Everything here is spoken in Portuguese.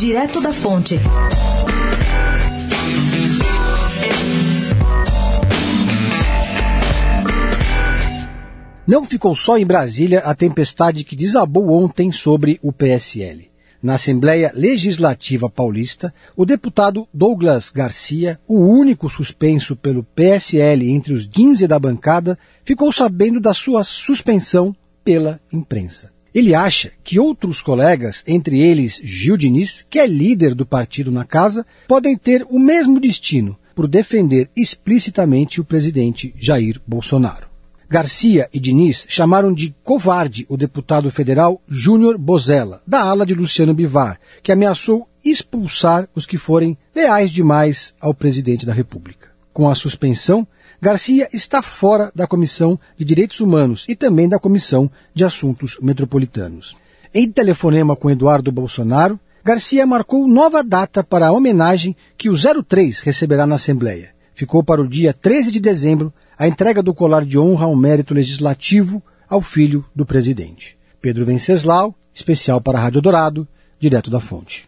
Direto da Fonte. Não ficou só em Brasília a tempestade que desabou ontem sobre o PSL. Na Assembleia Legislativa Paulista, o deputado Douglas Garcia, o único suspenso pelo PSL entre os 15 da bancada, ficou sabendo da sua suspensão pela imprensa. Ele acha que outros colegas, entre eles Gil Diniz, que é líder do partido na casa, podem ter o mesmo destino por defender explicitamente o presidente Jair Bolsonaro. Garcia e Diniz chamaram de covarde o deputado federal Júnior Bozella, da ala de Luciano Bivar, que ameaçou expulsar os que forem leais demais ao presidente da República. Com a suspensão, Garcia está fora da Comissão de Direitos Humanos e também da Comissão de Assuntos Metropolitanos. Em telefonema com Eduardo Bolsonaro, Garcia marcou nova data para a homenagem que o 03 receberá na Assembleia. Ficou para o dia 13 de dezembro a entrega do colar de honra ao mérito legislativo ao filho do presidente. Pedro Venceslau, especial para a Rádio Dourado, direto da fonte.